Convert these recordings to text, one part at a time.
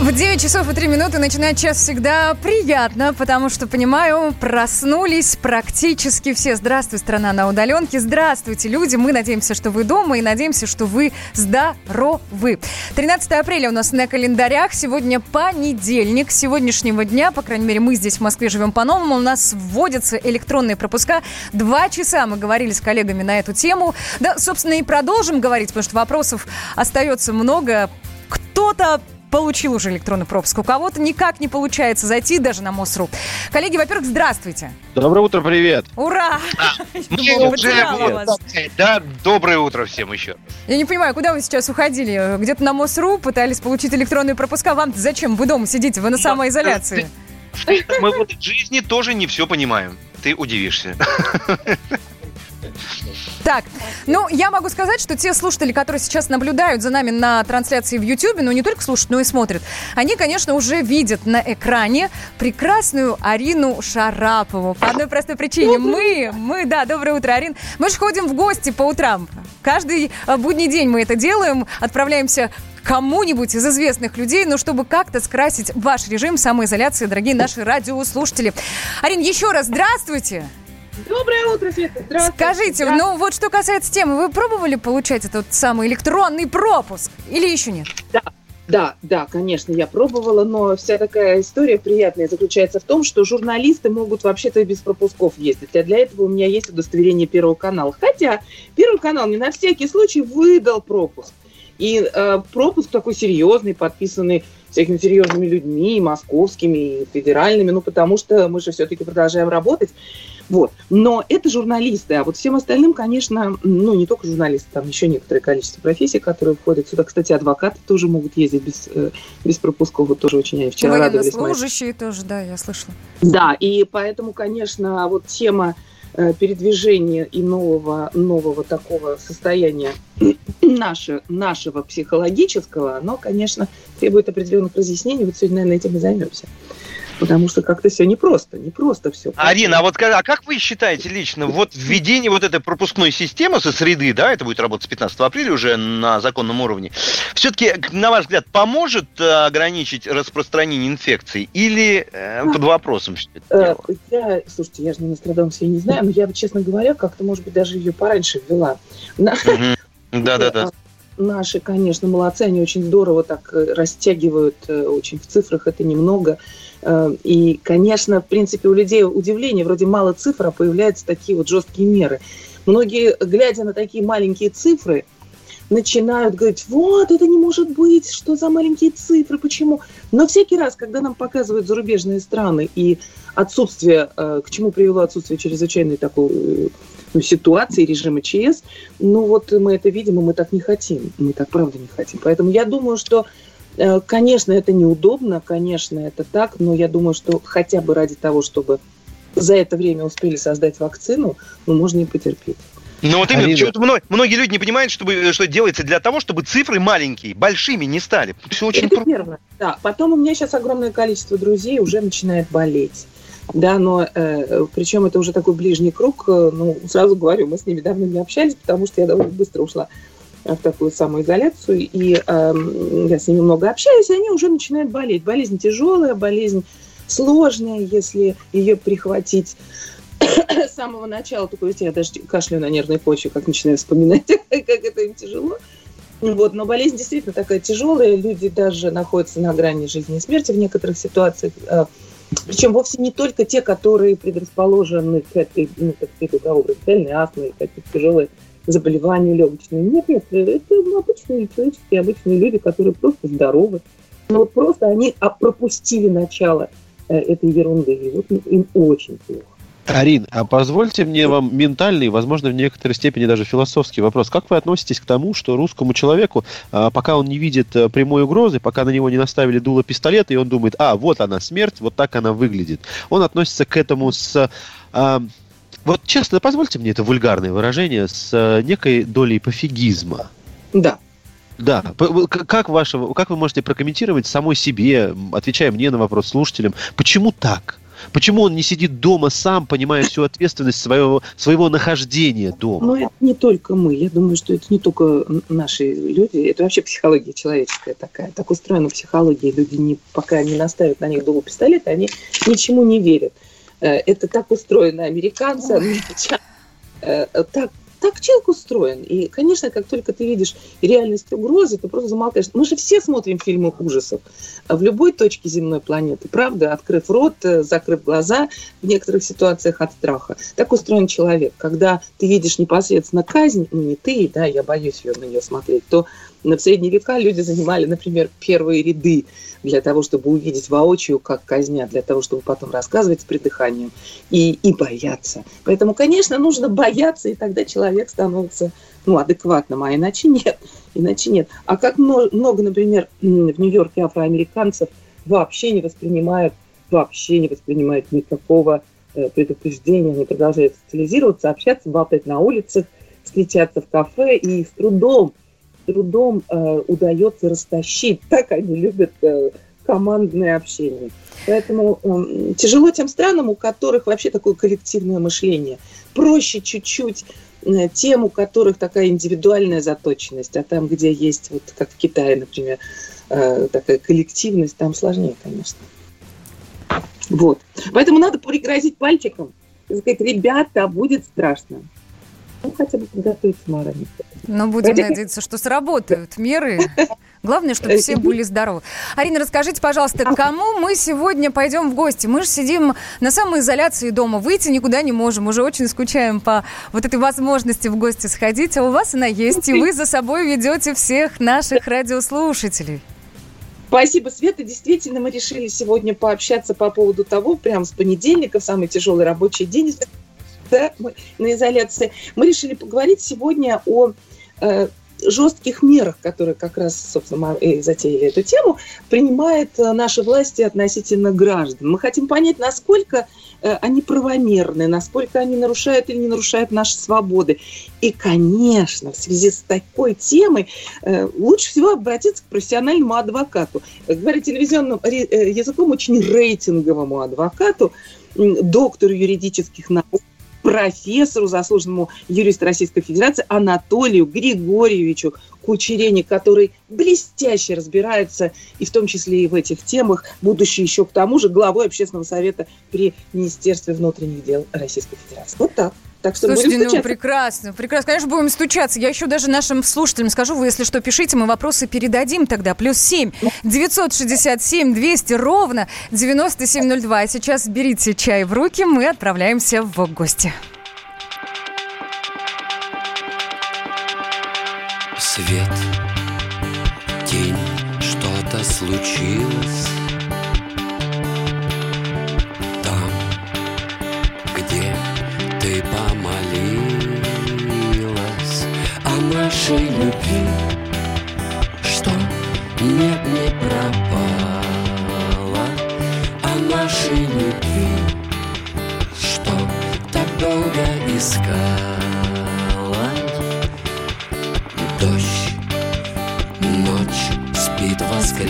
В 9 часов и 3 минуты начинать час всегда приятно, потому что, понимаю, проснулись практически все. Здравствуй, страна на удаленке. Здравствуйте, люди. Мы надеемся, что вы дома и надеемся, что вы здоровы. 13 апреля у нас на календарях. Сегодня понедельник. С сегодняшнего дня, по крайней мере, мы здесь в Москве живем по-новому. У нас вводятся электронные пропуска. Два часа мы говорили с коллегами на эту тему. Да, собственно, и продолжим говорить, потому что вопросов остается много. Кто-то получил уже электронный пропуск. У кого-то никак не получается зайти даже на МОСРУ. Коллеги, во-первых, здравствуйте. Доброе утро, привет. Ура! Мы уже Да, доброе утро всем еще. Я не понимаю, куда вы сейчас уходили? Где-то на МОСРУ пытались получить электронные пропуска. Вам зачем? Вы дома сидите, вы на самоизоляции. Мы вот в жизни тоже не все понимаем. Ты удивишься. Так, ну, я могу сказать, что те слушатели, которые сейчас наблюдают за нами на трансляции в YouTube, ну, не только слушают, но и смотрят, они, конечно, уже видят на экране прекрасную Арину Шарапову. По одной простой причине. Мы, мы, да, доброе утро, Арин. Мы же ходим в гости по утрам. Каждый э, будний день мы это делаем, отправляемся кому-нибудь из известных людей, но чтобы как-то скрасить ваш режим самоизоляции, дорогие наши радиослушатели. Арин, еще раз здравствуйте. Доброе утро, Света. Здравствуйте. Скажите, да. ну вот что касается темы, вы пробовали получать этот самый электронный пропуск или еще нет? Да, да, да, конечно, я пробовала, но вся такая история приятная заключается в том, что журналисты могут вообще-то без пропусков ездить. А для этого у меня есть удостоверение Первого канала. Хотя Первый канал мне на всякий случай выдал пропуск. И э, пропуск такой серьезный, подписанный всякими серьезными людьми, московскими, и федеральными, ну, потому что мы же все-таки продолжаем работать. Вот. Но это журналисты, а вот всем остальным, конечно, ну, не только журналисты, там еще некоторое количество профессий, которые входят сюда. Кстати, адвокаты тоже могут ездить без, э, без пропусков, вот тоже очень вчера радовались. служащие тоже, да, я слышала. Да, и поэтому, конечно, вот тема э, передвижения и нового, нового такого состояния наше, нашего психологического, оно, конечно, требует определенных разъяснений. Вот сегодня, наверное, этим и займемся потому что как-то все непросто, непросто все. Арина, а вот а как вы считаете лично, вот введение вот этой пропускной системы со среды, да, это будет работать с 15 апреля уже на законном уровне, все-таки, на ваш взгляд, поможет э, ограничить распространение инфекции или э, под вопросом все это э, дело? Я, слушайте, я же не Нострадамус, я не знаю, но я, честно говоря, как-то, может быть, даже ее пораньше ввела. Да-да-да наши, конечно, молодцы, они очень здорово так растягивают, очень в цифрах это немного. Э, и, конечно, в принципе, у людей удивление, вроде мало цифр, а появляются такие вот жесткие меры. Многие, глядя на такие маленькие цифры, начинают говорить, вот, это не может быть, что за маленькие цифры, почему? Но всякий раз, когда нам показывают зарубежные страны и отсутствие, э, к чему привело отсутствие чрезвычайной такой э, ну, ситуации режима ЧС, ну вот мы это видим, и мы так не хотим. Мы так правда не хотим. Поэтому я думаю, что конечно, это неудобно, конечно, это так, но я думаю, что хотя бы ради того, чтобы за это время успели создать вакцину, ну, можно и потерпеть. Ну вот именно, почему-то многие люди не понимают, чтобы, э, что делается для того, чтобы цифры маленькие, большими не стали. Все очень Это первое, да. Потом у меня сейчас огромное количество друзей уже начинает болеть. Да, но э, причем это уже такой ближний круг. Э, ну, сразу говорю, мы с ними давно не общались, потому что я довольно быстро ушла в такую самоизоляцию, и э, я с ними много общаюсь, и они уже начинают болеть. Болезнь тяжелая, болезнь сложная, если ее прихватить с самого начала, только я даже кашляю на нервной почве, как начинаю вспоминать, как это им тяжело. Вот, но болезнь действительно такая тяжелая, люди даже находятся на грани жизни и смерти в некоторых ситуациях. А, Причем вовсе не только те, которые предрасположены к этой, ну, как сказать, у кого бронхиальной астмы, какие-то тяжелые заболевания легочные. Нет, нет, это обычные человеческие, обычные люди, которые просто здоровы. Но вот просто они пропустили начало э, этой ерунды, и вот им очень плохо. Арин, а позвольте мне вам ментальный, возможно, в некоторой степени даже философский вопрос. Как вы относитесь к тому, что русскому человеку, а, пока он не видит э, прямой угрозы, пока на него не наставили дуло пистолета, и он думает, а, вот она смерть, вот так она выглядит, он относится к этому с а, вот честно, позвольте мне это вульгарное выражение с э, некой долей пофигизма. Да. Да. Как, ваше, как вы можете прокомментировать самой себе, отвечая мне на вопрос слушателям, почему так? Почему он не сидит дома сам, понимая всю ответственность своего, своего нахождения дома? Ну, это не только мы. Я думаю, что это не только наши люди. Это вообще психология человеческая такая. Так устроена психология. Люди, не, пока не наставят на них дуло пистолета, они ничему не верят. Э, это так устроено американцы, англичане. Э, так так человек устроен. И, конечно, как только ты видишь реальность угрозы, ты просто замолкаешь. Мы же все смотрим фильмы ужасов в любой точке земной планеты, правда? Открыв рот, э, закрыв глаза в некоторых ситуациях от страха. Так устроен человек. Когда ты видишь непосредственно казнь, ну не ты, да, я боюсь ее, на нее смотреть, то в средние века люди занимали, например, первые ряды для того, чтобы увидеть воочию, как казнят, для того, чтобы потом рассказывать с придыханием и, и бояться. Поэтому, конечно, нужно бояться, и тогда человек становится ну, адекватным, а иначе нет. Иначе нет. А как много, например, в Нью-Йорке афроамериканцев вообще не воспринимают, вообще не воспринимают никакого э, предупреждения, они продолжают социализироваться, общаться, болтать на улицах, встречаться в кафе и с трудом трудом э, удается растащить. Так они любят э, командное общение. Поэтому э, тяжело тем странам, у которых вообще такое коллективное мышление. Проще чуть-чуть э, тем, у которых такая индивидуальная заточенность, а там, где есть, вот как в Китае, например, э, такая коллективность, там сложнее, конечно. Вот. Поэтому надо пригрозить пальчиком и сказать, ребята, будет страшно. Ну, хотя бы подготовиться морально. Но будем надеяться, что сработают меры. Главное, чтобы все были здоровы. Арина, расскажите, пожалуйста, кому мы сегодня пойдем в гости? Мы же сидим на самоизоляции дома, выйти никуда не можем, уже очень скучаем по вот этой возможности в гости сходить, а у вас она есть, и вы за собой ведете всех наших радиослушателей. Спасибо, Света. Действительно, мы решили сегодня пообщаться по поводу того, прямо с понедельника, в самый тяжелый рабочий день да, мы, на изоляции. Мы решили поговорить сегодня о э, жестких мерах, которые как раз, собственно, мы и затеяли эту тему, принимают э, наши власти относительно граждан. Мы хотим понять, насколько э, они правомерны, насколько они нарушают или не нарушают наши свободы. И, конечно, в связи с такой темой э, лучше всего обратиться к профессиональному адвокату. Говоря телевизионным языком, очень рейтинговому адвокату, доктору юридических наук, профессору, заслуженному юристу Российской Федерации Анатолию Григорьевичу Кучерене, который блестяще разбирается и в том числе и в этих темах, будучи еще к тому же главой общественного совета при Министерстве внутренних дел Российской Федерации. Вот так. Так что Слушайте, будем ну прекрасно, прекрасно. Конечно, будем стучаться. Я еще даже нашим слушателям скажу, вы, если что, пишите, мы вопросы передадим тогда. Плюс 7 967 200 ровно 9702. А сейчас берите чай в руки, мы отправляемся в гости. Свет, тень, что-то случилось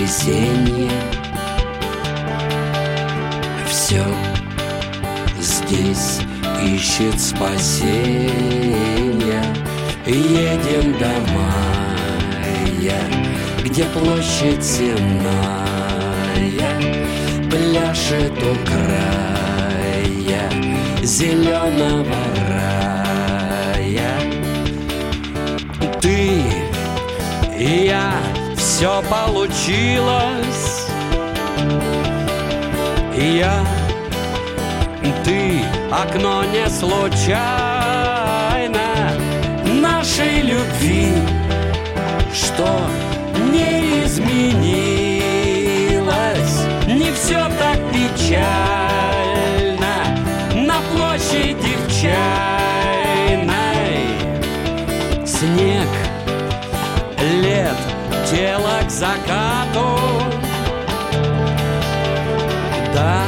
воскресенье, все здесь ищет спасения едем до мая, где площадь сенная пляшет у края зеленого рая. Ты и я, все получилось. Я, ты, окно не случайно нашей любви, что не изменилось, не все так печально закату, да,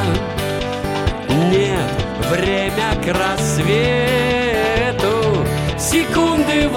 нет, время к рассвету. Секунды в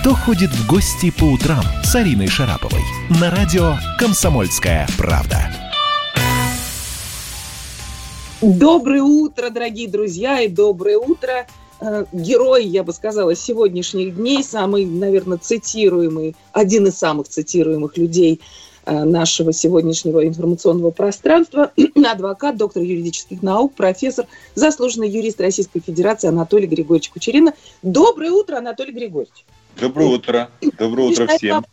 Кто ходит в гости по утрам с Ариной Шараповой? На радио «Комсомольская правда». Доброе утро, дорогие друзья, и доброе утро, э, герой, я бы сказала, сегодняшних дней, самый, наверное, цитируемый, один из самых цитируемых людей э, нашего сегодняшнего информационного пространства, адвокат, доктор юридических наук, профессор, заслуженный юрист Российской Федерации Анатолий Григорьевич Кучерина. Доброе утро, Анатолий Григорьевич. Доброе утро. Доброе утро всем.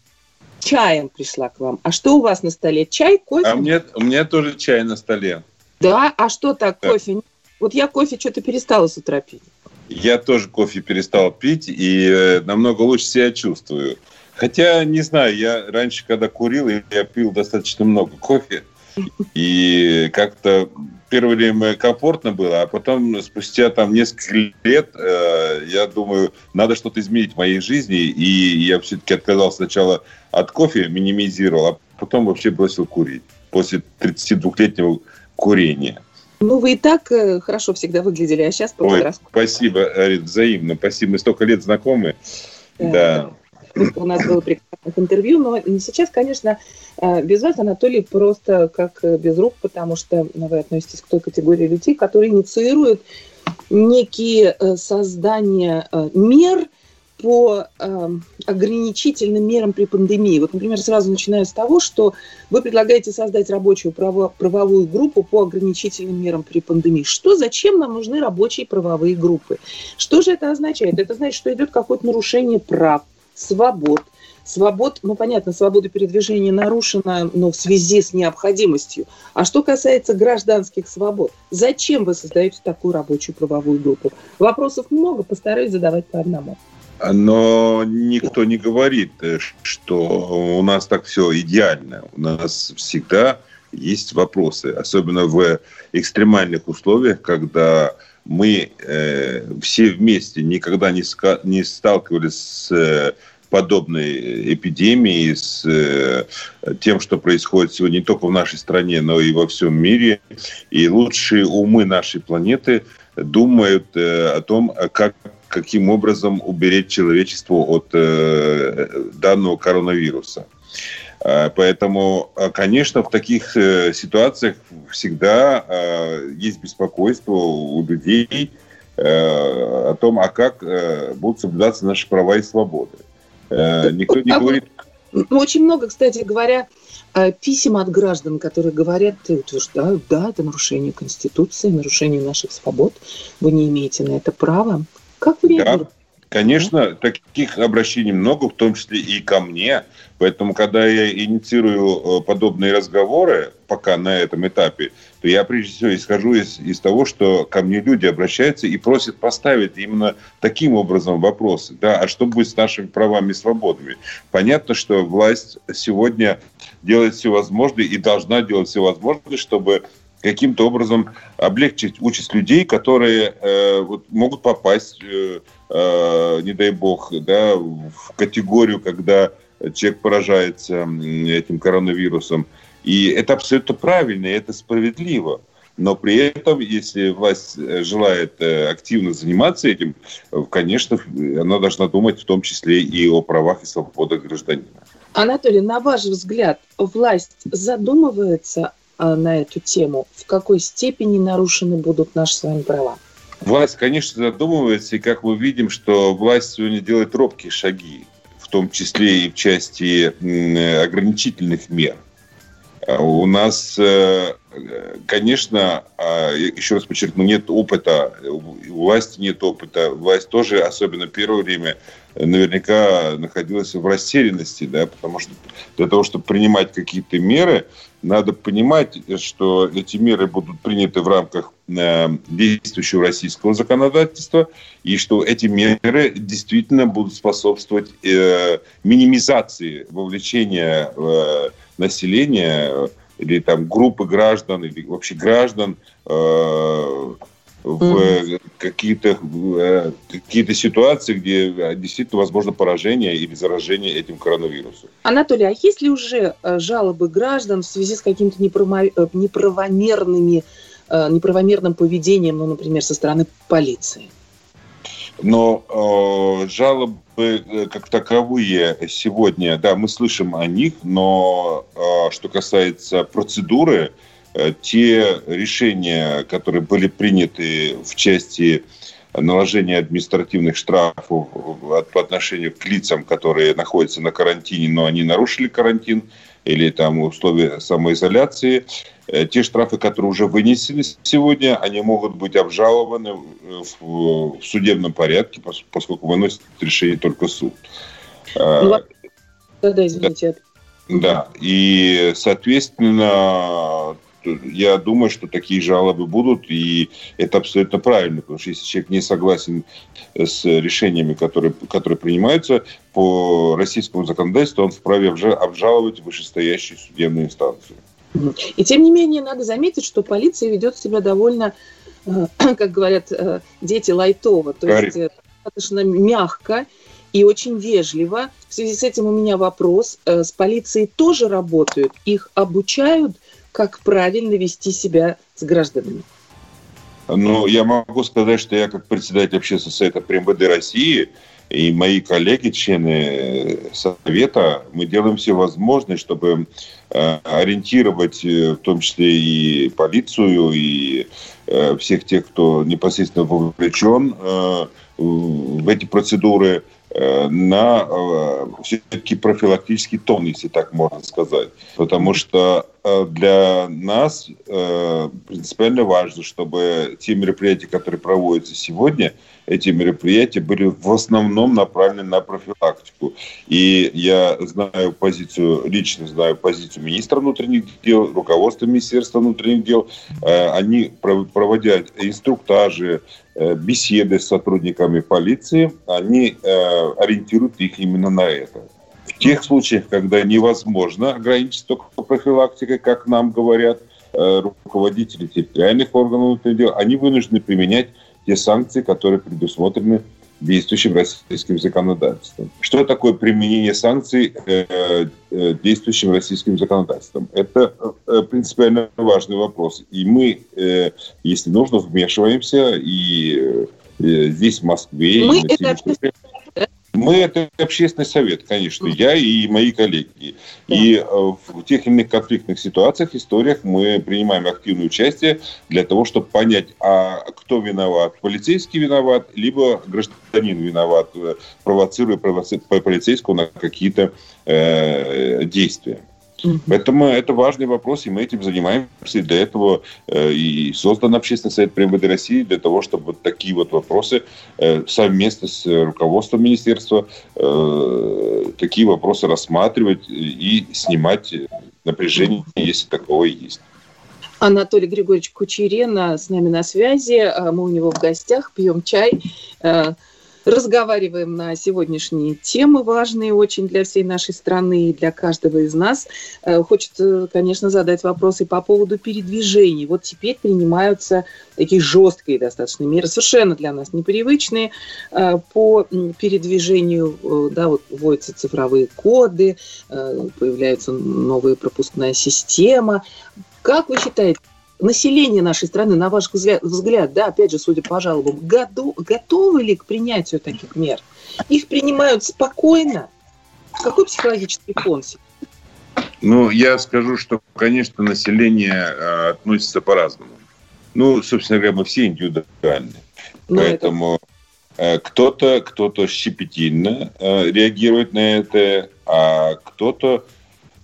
Чаем пришла к вам. А что у вас на столе? Чай, кофе? А меня, у меня тоже чай на столе. Да, а что так, Да. кофе? Вот я кофе что-то перестала с утра пить. Я тоже кофе перестал пить и э, намного лучше себя чувствую. Хотя, не знаю, я раньше, когда курил, я пил достаточно много кофе. И как-то первое время комфортно было, а потом спустя там несколько лет э, я думаю, надо что-то изменить в моей жизни. И я все-таки отказался сначала от кофе, минимизировал, а потом вообще бросил курить после 32-летнего курения. Ну, вы и так э, хорошо всегда выглядели, а сейчас по Ой, подростку. спасибо, Арит, взаимно. Спасибо, мы столько лет знакомы. Да. У нас было прекрасных интервью, но сейчас, конечно, э, без вас, Анатолий, просто как э, без рук, потому что ну, вы относитесь к той категории людей, которые инициируют некие э, создания мер по ограничительным мерам при пандемии. Вот, например, сразу начинаю с того, что вы предлагаете создать рабочую право- правовую группу по ограничительным мерам при пандемии. Что, зачем нам нужны рабочие правовые группы? Что же это означает? Это значит, что идет какое-то нарушение прав, свобод. Свобод, ну понятно, свобода передвижения нарушена но в связи с необходимостью. А что касается гражданских свобод, зачем вы создаете такую рабочую правовую группу? Вопросов много, постараюсь задавать по одному. Но никто не говорит, э, что у нас так все идеально. У нас всегда есть вопросы, особенно в экстремальных условиях, когда мы э, все вместе никогда не, ска- не сталкивались с э, подобной эпидемией, с э, тем, что происходит сегодня не только в нашей стране, но и во всем мире. И лучшие умы нашей планеты думают э, о том, как каким образом уберечь человечество от э, данного коронавируса. Э, Поэтому, э, конечно, в таких э, ситуациях всегда есть беспокойство у людей о том, а как будут соблюдаться наши права и свободы. Никто не А говорит, Ну, Очень много, кстати говоря, писем от граждан, которые говорят, и утверждают, да, это нарушение Конституции, нарушение наших свобод, вы не имеете на это права. Как вы Да, реагируете? Конечно, таких обращений много, в том числе и ко мне. Поэтому, когда я инициирую э, подобные разговоры, пока на этом этапе, то я прежде всего исхожу из, из того, что ко мне люди обращаются и просят поставить именно таким образом вопросы. Да, а что будет с нашими правами и свободами? Понятно, что власть сегодня делает все возможное и должна делать все возможное, чтобы каким-то образом облегчить участь людей, которые э, вот, могут попасть, э, э, не дай бог, да, в категорию, когда человек поражается этим коронавирусом. И это абсолютно правильно, и это справедливо. Но при этом, если власть э, желает э, активно заниматься этим, э, конечно, она должна думать в том числе и о правах и свободах гражданина. Анатолий, на ваш взгляд, власть задумывается на эту тему? В какой степени нарушены будут наши с вами права? Власть, конечно, задумывается, и как мы видим, что власть сегодня делает робкие шаги, в том числе и в части м, ограничительных мер. А У нас, э, конечно, а, еще раз подчеркну, нет опыта, у власти нет опыта. Власть тоже, особенно первое время, наверняка находилась в растерянности, да, потому что для того, чтобы принимать какие-то меры, надо понимать, что эти меры будут приняты в рамках э, действующего российского законодательства, и что эти меры действительно будут способствовать э, минимизации вовлечения э, населения или там группы граждан, или вообще граждан в какие-то э, какие ситуации, где э, действительно возможно поражение или заражение этим коронавирусом. Анатолий, а есть ли уже э, жалобы граждан в связи с какими-то неправомерными, неправомерным поведением, ну, например, со стороны полиции? Но э, жалобы как таковые сегодня, да, мы слышим о них, но э, что касается процедуры, Э, те решения, которые были приняты в части наложения административных штрафов по отношению к лицам, которые находятся на карантине, но они нарушили карантин или там условия самоизоляции. Э, те штрафы, которые уже вынесены сегодня, они могут быть обжалованы в судебном порядке, поскольку выносит решение только суд. Ну, да, да, извините. Да, и, соответственно, я думаю, что такие жалобы будут, и это абсолютно правильно, потому что если человек не согласен с решениями, которые, которые принимаются по российскому законодательству, он вправе обжаловать вышестоящую судебную инстанцию. И тем не менее, надо заметить, что полиция ведет себя довольно, э, как говорят э, дети, лайтово, то Гарри. есть э, достаточно мягко и очень вежливо. В связи с этим у меня вопрос. С полицией тоже работают? Их обучают – как правильно вести себя с гражданами? Ну, я могу сказать, что я как председатель общественного совета при МВД России и мои коллеги, члены совета, мы делаем все возможное, чтобы э, ориентировать э, в том числе и полицию, и э, всех тех, кто непосредственно вовлечен в эти процедуры, на все-таки профилактический тон, если так можно сказать. Потому что Э, для нас э, принципиально важно, чтобы те мероприятия, которые проводятся сегодня, эти мероприятия были в основном направлены на профилактику. И я знаю позицию, лично знаю позицию министра внутренних дел, руководства Министерства внутренних дел. Э, они проводят инструктажи, беседы с сотрудниками полиции, они ориентируют их именно на это. В тех случаях, когда невозможно ограничить только профилактикой, как нам говорят э, руководители территориальных органов внутренних дел, они вынуждены применять те санкции, которые предусмотрены действующим российским законодательством. Что такое применение санкций э, э, действующим российским законодательством? Это принципиально важный вопрос. И мы, если нужно, вмешиваемся и здесь, в Москве. Мы это мы это общественный совет, конечно, я и мои коллеги. И э, в тех или иных конфликтных ситуациях, историях мы принимаем активное участие для того, чтобы понять, а кто виноват, полицейский виноват, либо гражданин виноват, э, провоцируя полицейского на какие-то э, действия. Поэтому это важный вопрос, и мы этим занимаемся. И для этого э, и создан общественный совет при МВД России, для того, чтобы вот такие вот вопросы э, совместно с руководством министерства э, такие вопросы рассматривать и снимать напряжение, если таковое есть. Анатолий Григорьевич Кучерена с нами на связи. Мы у него в гостях, пьем чай разговариваем на сегодняшние темы, важные очень для всей нашей страны и для каждого из нас. Э, хочется, конечно, задать вопросы по поводу передвижений. Вот теперь принимаются такие жесткие достаточно меры, совершенно для нас непривычные э, по передвижению, э, да, вот вводятся цифровые коды, появляется новая пропускная система. Как вы считаете, население нашей страны, на ваш взгляд, да, опять же, судя по жалобам, готовы ли к принятию таких мер? Их принимают спокойно? Какой психологический фон? Ну, я скажу, что, конечно, население э, относится по-разному. Ну, собственно говоря, мы все индивидуальны. Ну, Поэтому это... кто-то кто щепетильно э, реагирует на это, а кто-то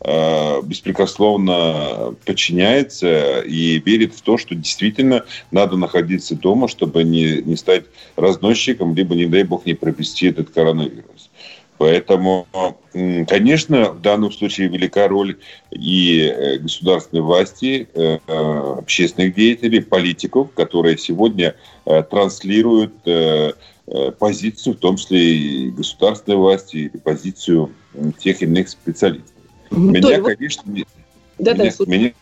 беспрекословно подчиняется и верит в то, что действительно надо находиться дома, чтобы не, не стать разносчиком, либо, не дай бог, не пропустить этот коронавирус. Поэтому, конечно, в данном случае велика роль и э, государственной власти, э, общественных деятелей, политиков, которые сегодня транслируют позицию, в том числе и государственной власти, и позицию тех или иных специалистов. Меня, Толь, конечно, Да, да, меня, меня,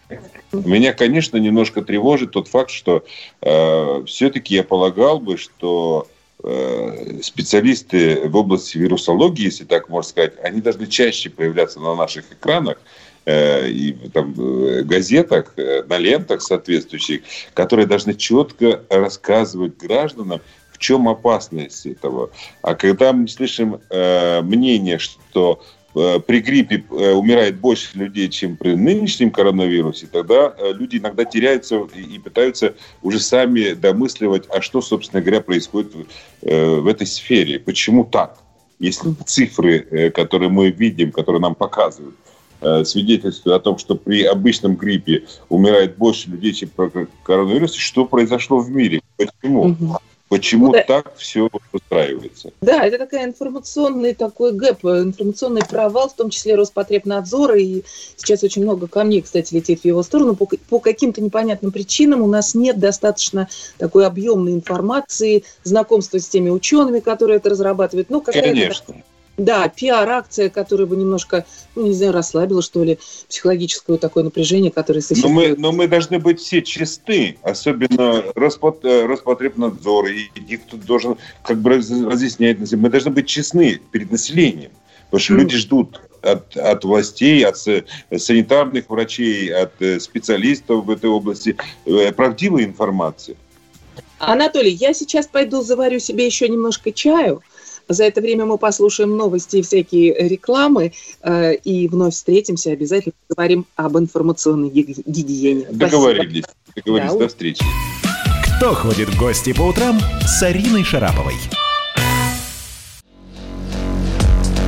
меня, конечно, немножко тревожит тот факт, что э, все-таки я полагал бы, что э, специалисты в области вирусологии, если так можно сказать, они должны чаще появляться на наших экранах, э, и там, э, газетах, э, на лентах соответствующих, которые должны четко рассказывать гражданам, в чем опасность этого. А когда мы слышим э, мнение, что при гриппе э, умирает больше людей, чем при нынешнем коронавирусе, тогда э, люди иногда теряются и пытаются уже сами домысливать, а что, собственно говоря, происходит в этой сфере. Почему так? Если цифры, которые мы видим, которые нам показывают, свидетельствуют о том, что при обычном гриппе умирает больше людей, чем при коронавирусе, что произошло в мире? Почему? Почему ну, да. так все устраивается? Да, это такая информационный такой гэп, информационный провал, в том числе Роспотребнадзора. И сейчас очень много камней, кстати, летит в его сторону. По, по каким-то непонятным причинам у нас нет достаточно такой объемной информации, знакомства с теми учеными, которые это разрабатывают. Ну, Конечно. Да, пиар-акция, которая бы немножко, ну, не знаю, расслабила, что ли, психологическое такое напряжение, которое существует. Но мы, но мы должны быть все чисты, особенно Роспот, э, Роспотребнадзор, и, и кто должен как бы разъяснять. Мы должны быть честны перед населением, потому что люди ждут от, от властей, от санитарных врачей, от э, специалистов в этой области э, правдивой информации. Анатолий, я сейчас пойду заварю себе еще немножко чаю, за это время мы послушаем новости и всякие рекламы э, и вновь встретимся. Обязательно поговорим об информационной гигиене. Договорились. Договорились. Да. До встречи. Кто ходит в гости по утрам с Ариной Шараповой?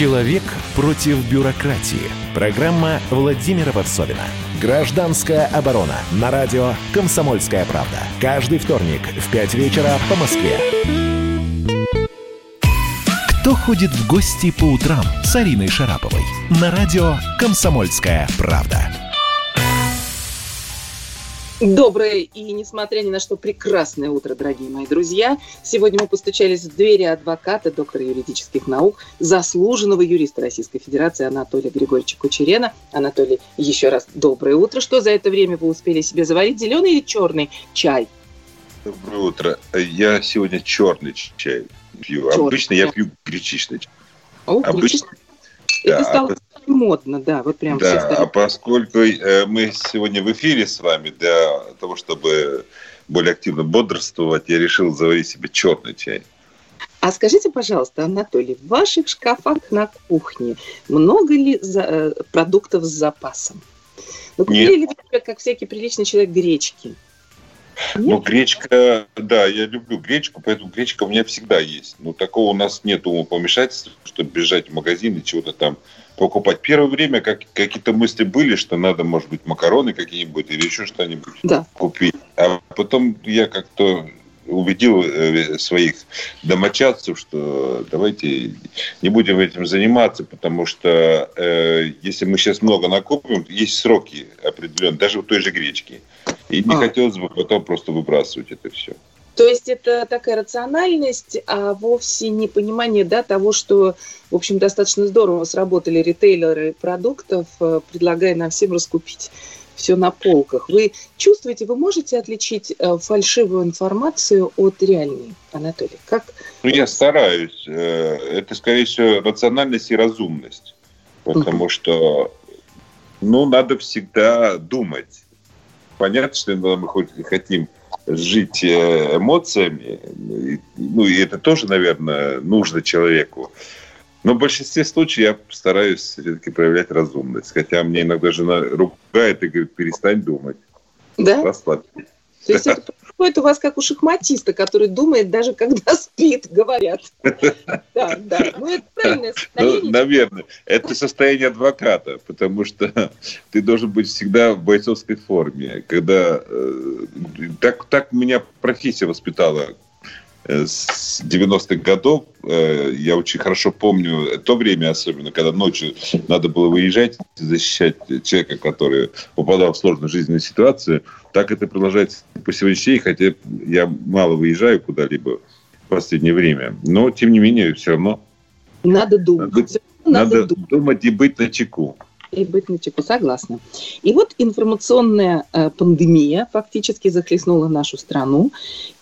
Человек против бюрократии. Программа Владимира Варсовина. Гражданская оборона. На радио «Комсомольская правда». Каждый вторник в 5 вечера по Москве. Кто ходит в гости по утрам с Ариной Шараповой? На радио «Комсомольская правда». Доброе и, несмотря ни на что, прекрасное утро, дорогие мои друзья. Сегодня мы постучались в двери адвоката, доктора юридических наук, заслуженного юриста Российской Федерации Анатолия Григорьевича Кучерена. Анатолий, еще раз доброе утро. Что за это время вы успели себе заварить? Зеленый или черный чай? Доброе утро. Я сегодня черный чай пью. Черный. Обычно я пью гречишный чай. О, Обычно... Это да, стало модно, да, вот прям Да, а поскольку э, мы сегодня в эфире с вами, для того, чтобы более активно бодрствовать, я решил заварить себе черный чай. А скажите, пожалуйста, Анатолий, в ваших шкафах на кухне много ли за, э, продуктов с запасом? Ну, купили ли вы, как всякий приличный человек, гречки? Нет? Ну, гречка, да, я люблю гречку, поэтому гречка у меня всегда есть. Но такого у нас нет умопомешательства, чтобы бежать в магазин и чего-то там покупать. Первое время как, какие-то мысли были, что надо, может быть, макароны какие-нибудь или еще что-нибудь да. купить. А потом я как-то убедил э, своих домочадцев, что давайте не будем этим заниматься, потому что э, если мы сейчас много накопим, есть сроки определенные, даже в той же гречке. И не а. хотелось бы потом просто выбрасывать это все. То есть это такая рациональность, а вовсе не понимание да, того, что, в общем, достаточно здорово сработали ритейлеры продуктов, э, предлагая нам всем раскупить все на полках. Вы чувствуете, вы можете отличить э, фальшивую информацию от реальной, Анатолий? Как? Ну, я стараюсь. Э, это, скорее всего, рациональность и разумность. Потому угу. что, ну, надо всегда думать. Понятно, что мы хоть хотим жить э, эмоциями, ну, и это тоже, наверное, нужно человеку. Но в большинстве случаев я стараюсь все-таки проявлять разумность. Хотя мне иногда жена ругает и говорит, перестань думать. Да? Расслабься. То есть это происходит у вас как у шахматиста, который думает даже когда спит, говорят. Да, да. Ну, это правильное Ну, состояние. наверное, это состояние адвоката, потому что ты должен быть всегда в бойцовской форме. Когда э, так, так меня профессия воспитала с 90-х годов. Э, Я очень хорошо помню то время, особенно, когда ночью надо было выезжать, защищать человека, который попадал в сложную жизненную ситуацию. Так это продолжается по сегодняшний день, хотя я мало выезжаю куда-либо в последнее время. Но, тем не менее, все равно Надо думать. Надо- равно надо думать. думать и быть на чеку. И быть начеку, согласна. И вот информационная э, пандемия фактически захлестнула нашу страну,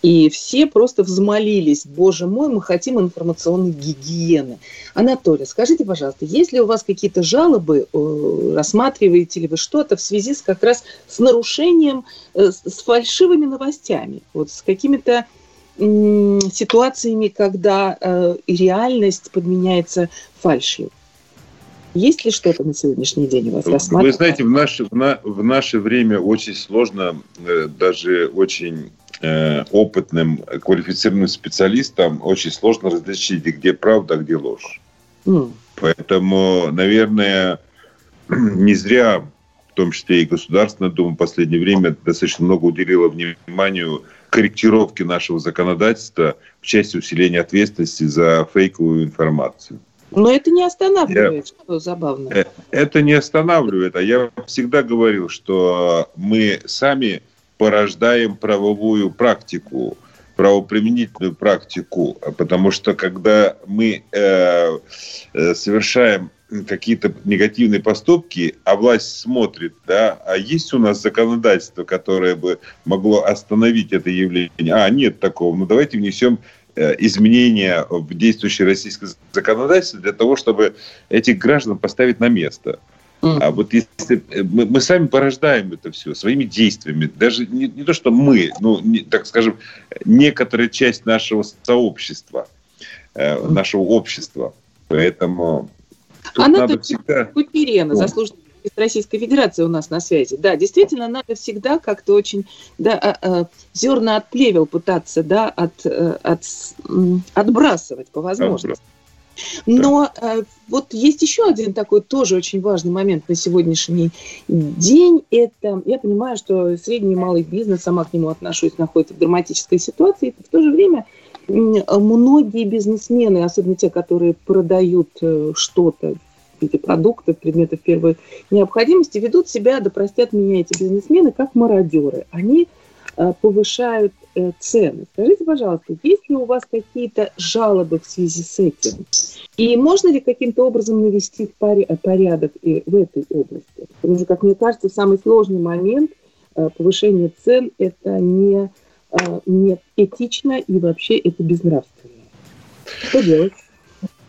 и все просто взмолились, боже мой, мы хотим информационной гигиены. Анатолий, скажите, пожалуйста, есть ли у вас какие-то жалобы, э, рассматриваете ли вы что-то в связи с как раз с нарушением, э, с с фальшивыми новостями, вот с какими-то ситуациями, когда э, реальность подменяется фальшью? Есть ли что-то на сегодняшний день у вас Вы рассматривается? знаете, в наше, в, на- в наше время очень сложно э, даже очень э, опытным, квалифицированным специалистам очень сложно различить, где правда, а где ложь. М, Поэтому, наверное, не зря, в том числе и Государственная Дума в последнее время достаточно много уделила вниманию корректировке нашего законодательства в части усиления ответственности за фейковую информацию. Но это не останавливает, что забавно. Э, Это не останавливает, а я всегда говорил, что мы сами порождаем правовую практику, правоприменительную практику, потому что когда мы э, э, совершаем какие-то негативные поступки, а власть смотрит, да, а есть у нас законодательство, которое бы могло остановить это явление? А, нет такого. Ну, давайте внесем изменения в действующее российское законодательство для того, чтобы этих граждан поставить на место. М. А вот если э, мы, мы сами порождаем это все своими действиями, даже не, не то, что мы, ну, не- так скажем, некоторая часть нашего сообщества, э, нашего общества. Поэтому тут Анатолий всегда... Куперена, заслуженный артист Российской Федерации у нас на связи. Да, действительно, надо всегда как-то очень да, а, а, зерна от плевел пытаться да, от, э, от, отбрасывать по возможности. Но э, вот есть еще один такой тоже очень важный момент на сегодняшний день. Это, я понимаю, что средний и малый бизнес, сама к нему отношусь, находится в драматической ситуации. В то же время многие бизнесмены, особенно те, которые продают э, что-то в виде продуктов, предметов первой необходимости, ведут себя, да простят меня эти бизнесмены, как мародеры. Они э, повышают э, цены. Скажите, пожалуйста, есть ли у вас какие-то жалобы в связи с этим? И можно ли каким-то образом навести э, порядок и в этой области? Потому что, как мне кажется, самый сложный момент повышения цен – это не, не этично и вообще это безнравственно. Что делать?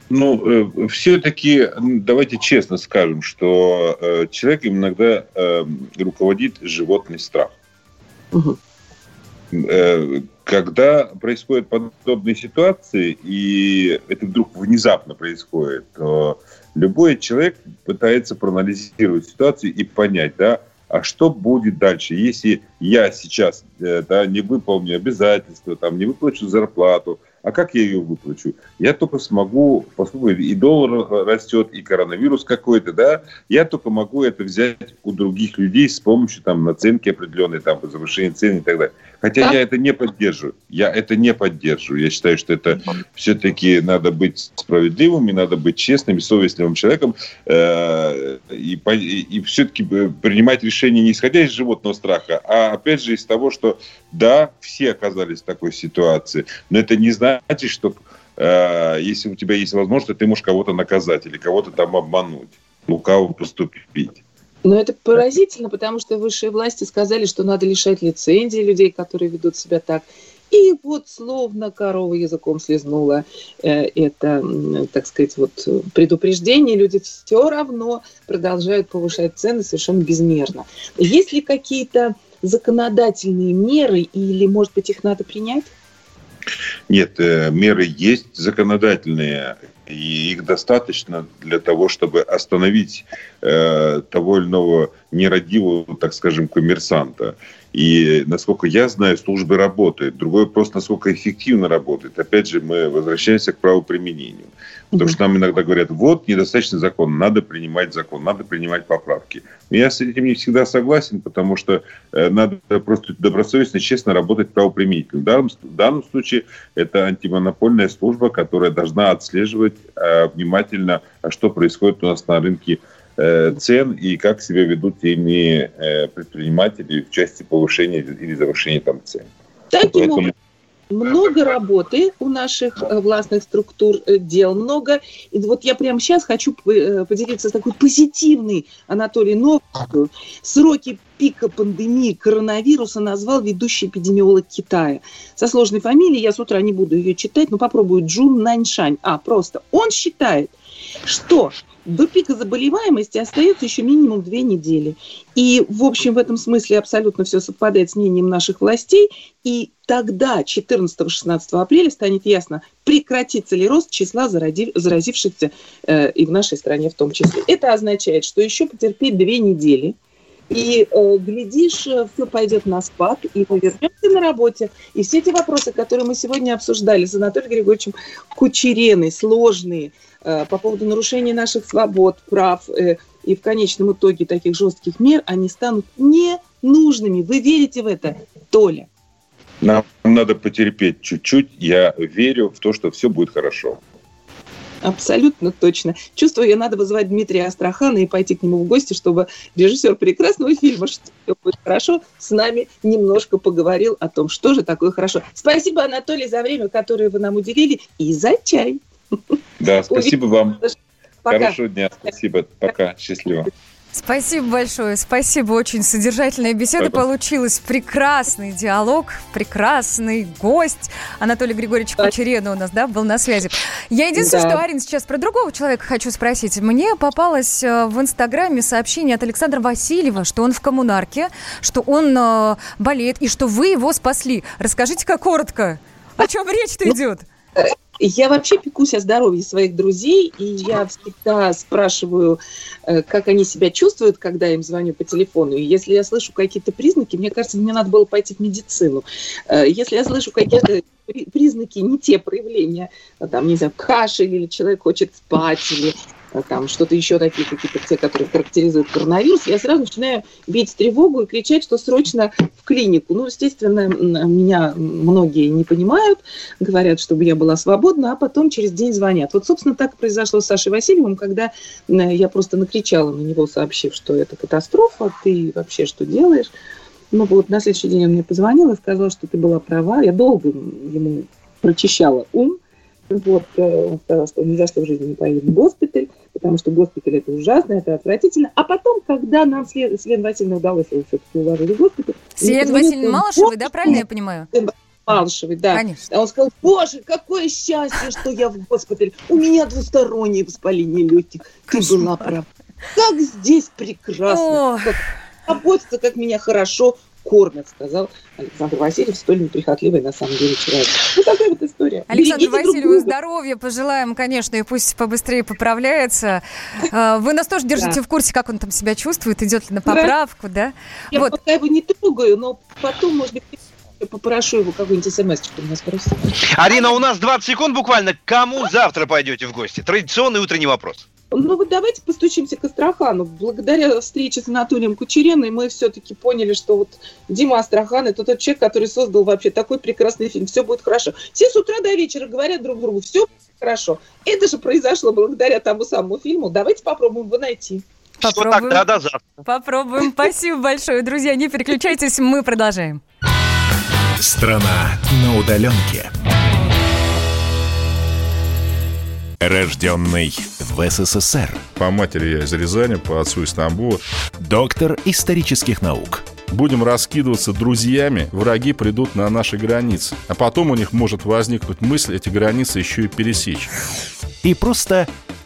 Ну, все-таки давайте честно скажем, что э, человеком иногда э, руководит животный страх. Э, Когда происходят подобные ситуации, и это вдруг внезапно происходит, то любой человек пытается проанализировать ситуацию и понять, да, а что будет дальше, если я сейчас э, да, не выполню обязательства, там, не выплачу зарплату, а как я ее выплачу? Я только смогу, поскольку и доллар растет, и коронавирус какой-то, да, я только могу это взять у других людей с помощью там наценки определенной, там, завышения цен и так далее. Хотя Да. я это не поддерживаю. Я это не поддерживаю. Я считаю, что это все-таки надо быть справедливым, и надо быть честным и совестливым человеком, э, и, и, и все-таки принимать решения не исходя из животного страха, а опять же из того, что да, все оказались в такой ситуации, но это не значит, что э, если у тебя есть возможность, ты можешь кого-то наказать или кого-то там обмануть, лукаво поступить. Но это поразительно, потому что высшие власти сказали, что надо лишать лицензии людей, которые ведут себя так. И вот словно корова языком слезнула э, это, так сказать, вот предупреждение, люди все равно продолжают повышать цены совершенно безмерно. Есть ли какие-то законодательные меры или, может быть, их надо принять? Нет, э, меры есть законодательные, и их достаточно для того, чтобы остановить э, того или иного нерадивого, так скажем, коммерсанта. И, насколько я знаю, службы работают. Другой вопрос, насколько эффективно работает. Опять же, мы возвращаемся к правоприменению. Потому что нам иногда говорят, вот, недостаточно закон, надо принимать закон, надо принимать поправки. Но я с этим не всегда согласен, потому что э, надо просто добросовестно, честно работать правоприменительно. В данном, в данном случае это антимонопольная служба, которая должна отслеживать э, внимательно, а что происходит у нас на рынке э, цен и как себя ведут те или иные э, предприниматели в части повышения или завышения там цен. Таким Поэтому- образом, много работы у наших э, властных структур, э, дел много. И вот я прямо сейчас хочу э, поделиться такой позитивной, Анатолий, новостью. Сроки пика пандемии коронавируса назвал ведущий эпидемиолог Китая. Со сложной фамилией, я с утра не буду ее читать, но попробую. Джун Наньшань. А, просто. Он считает, что до пика заболеваемости остается еще минимум две недели. И, в общем, в этом смысле абсолютно все совпадает с мнением наших властей. И тогда, 14-16 апреля, станет ясно, прекратится ли рост числа заразившихся э, и в нашей стране в том числе. Это означает, что еще потерпеть две недели. И, э, глядишь, все пойдет на спад, и мы вернемся на работе. И все эти вопросы, которые мы сегодня обсуждали с Анатолием Григорьевичем Кучереной, сложные, э, по поводу нарушения наших свобод, прав, э, и в конечном итоге таких жестких мер, они станут ненужными. Вы верите в это, Толя? Нам надо потерпеть чуть-чуть. Я верю в то, что все будет хорошо. Абсолютно точно. Чувствую, я надо вызывать Дмитрия Астрахана и пойти к нему в гости, чтобы режиссер прекрасного фильма «Что будет хорошо» с нами немножко поговорил о том, что же такое хорошо. Спасибо, Анатолий, за время, которое вы нам уделили, и за чай. Да, спасибо вам. Пока. Хорошего дня. Спасибо. Пока. Счастливо. Спасибо большое, спасибо, очень содержательная беседа Спасибо. получилась, прекрасный диалог, прекрасный гость. Анатолий Григорьевич Кучерена у нас, да, был на связи. Я единственное, Да. что, Арин, сейчас про другого человека хочу спросить. Мне попалось э, в Инстаграме сообщение от Александра Васильева, что он в коммунарке, что он э, болеет и что вы его спасли. Расскажите-ка коротко, о чем речь-то идет? Я вообще пекусь о здоровье своих друзей, и я всегда спрашиваю, э, как они себя чувствуют, когда я им звоню по телефону. И если я слышу какие-то признаки, мне кажется, мне надо было пойти в медицину. Э, Если я слышу какие-то при- признаки, не те проявления, э, там, не знаю, кашель, или человек хочет спать, или э, там что-то еще такие какие-то те, которые характеризуют коронавирус, я сразу начинаю бить тревогу и кричать, что срочно в клинику. Ну, естественно, меня многие не понимают, говорят, чтобы я была свободна, а потом через день звонят. Вот, собственно, так произошло с Сашей Васильевым, когда я просто накричала на него, сообщив, что это катастрофа, ты вообще что делаешь? Ну вот, на следующий день он мне позвонил и сказал, что ты была права. Я долго ему прочищала ум. Вот, э, он сказал, что ни за что в жизни не поедет в госпиталь, потому что госпиталь это ужасно, это отвратительно. А потом, когда нам с Лен- с Леной Васильевной удалось его все-таки уложить в госпиталь... С позвонил, Васильевной Малышевой, да, «Боже правильно я понимаю? Малышевой, да. Конечно. А он сказал, боже, какое счастье, что я в госпитале. У меня двустороннее воспаление легких. Ты была права. Как здесь прекрасно. Ох. Как заботятся, как меня хорошо кормят, сказал Александр Васильев, столь неприхотливый на самом деле человек. Вот такая вот история. Александру Берегите Васильеву здоровья пожелаем, конечно, и пусть побыстрее поправляется. А, Вы нас тоже держите Да. в курсе, как он там себя чувствует, идет ли на поправку, да? Я Вот. пока его не трогаю, но потом, может быть, я попрошу его какую-нибудь смс у меня спросить. Арина, у нас 20 секунд буквально. Кому завтра пойдете в гости? Традиционный утренний вопрос. Ну вот давайте постучимся к Астрахану. Благодаря встрече с Анатолием Кучереной мы все-таки поняли, что вот Дима Астрахан это тот человек, который создал вообще такой прекрасный фильм. Все будет хорошо. Все с утра до вечера говорят друг другу, все будет хорошо. Это же произошло благодаря тому самому фильму. Давайте попробуем его найти. Что Попробуем. тогда до завтра. Попробуем. Спасибо большое, друзья. Не переключайтесь, мы продолжаем. Страна на удаленке. Рожденный в СССР. По матери я из Рязани, по отцу из Тамбова. Доктор исторических наук. Будем раскидываться друзьями, враги придут на наши границы. А потом у них может возникнуть мысль эти границы еще и пересечь. И просто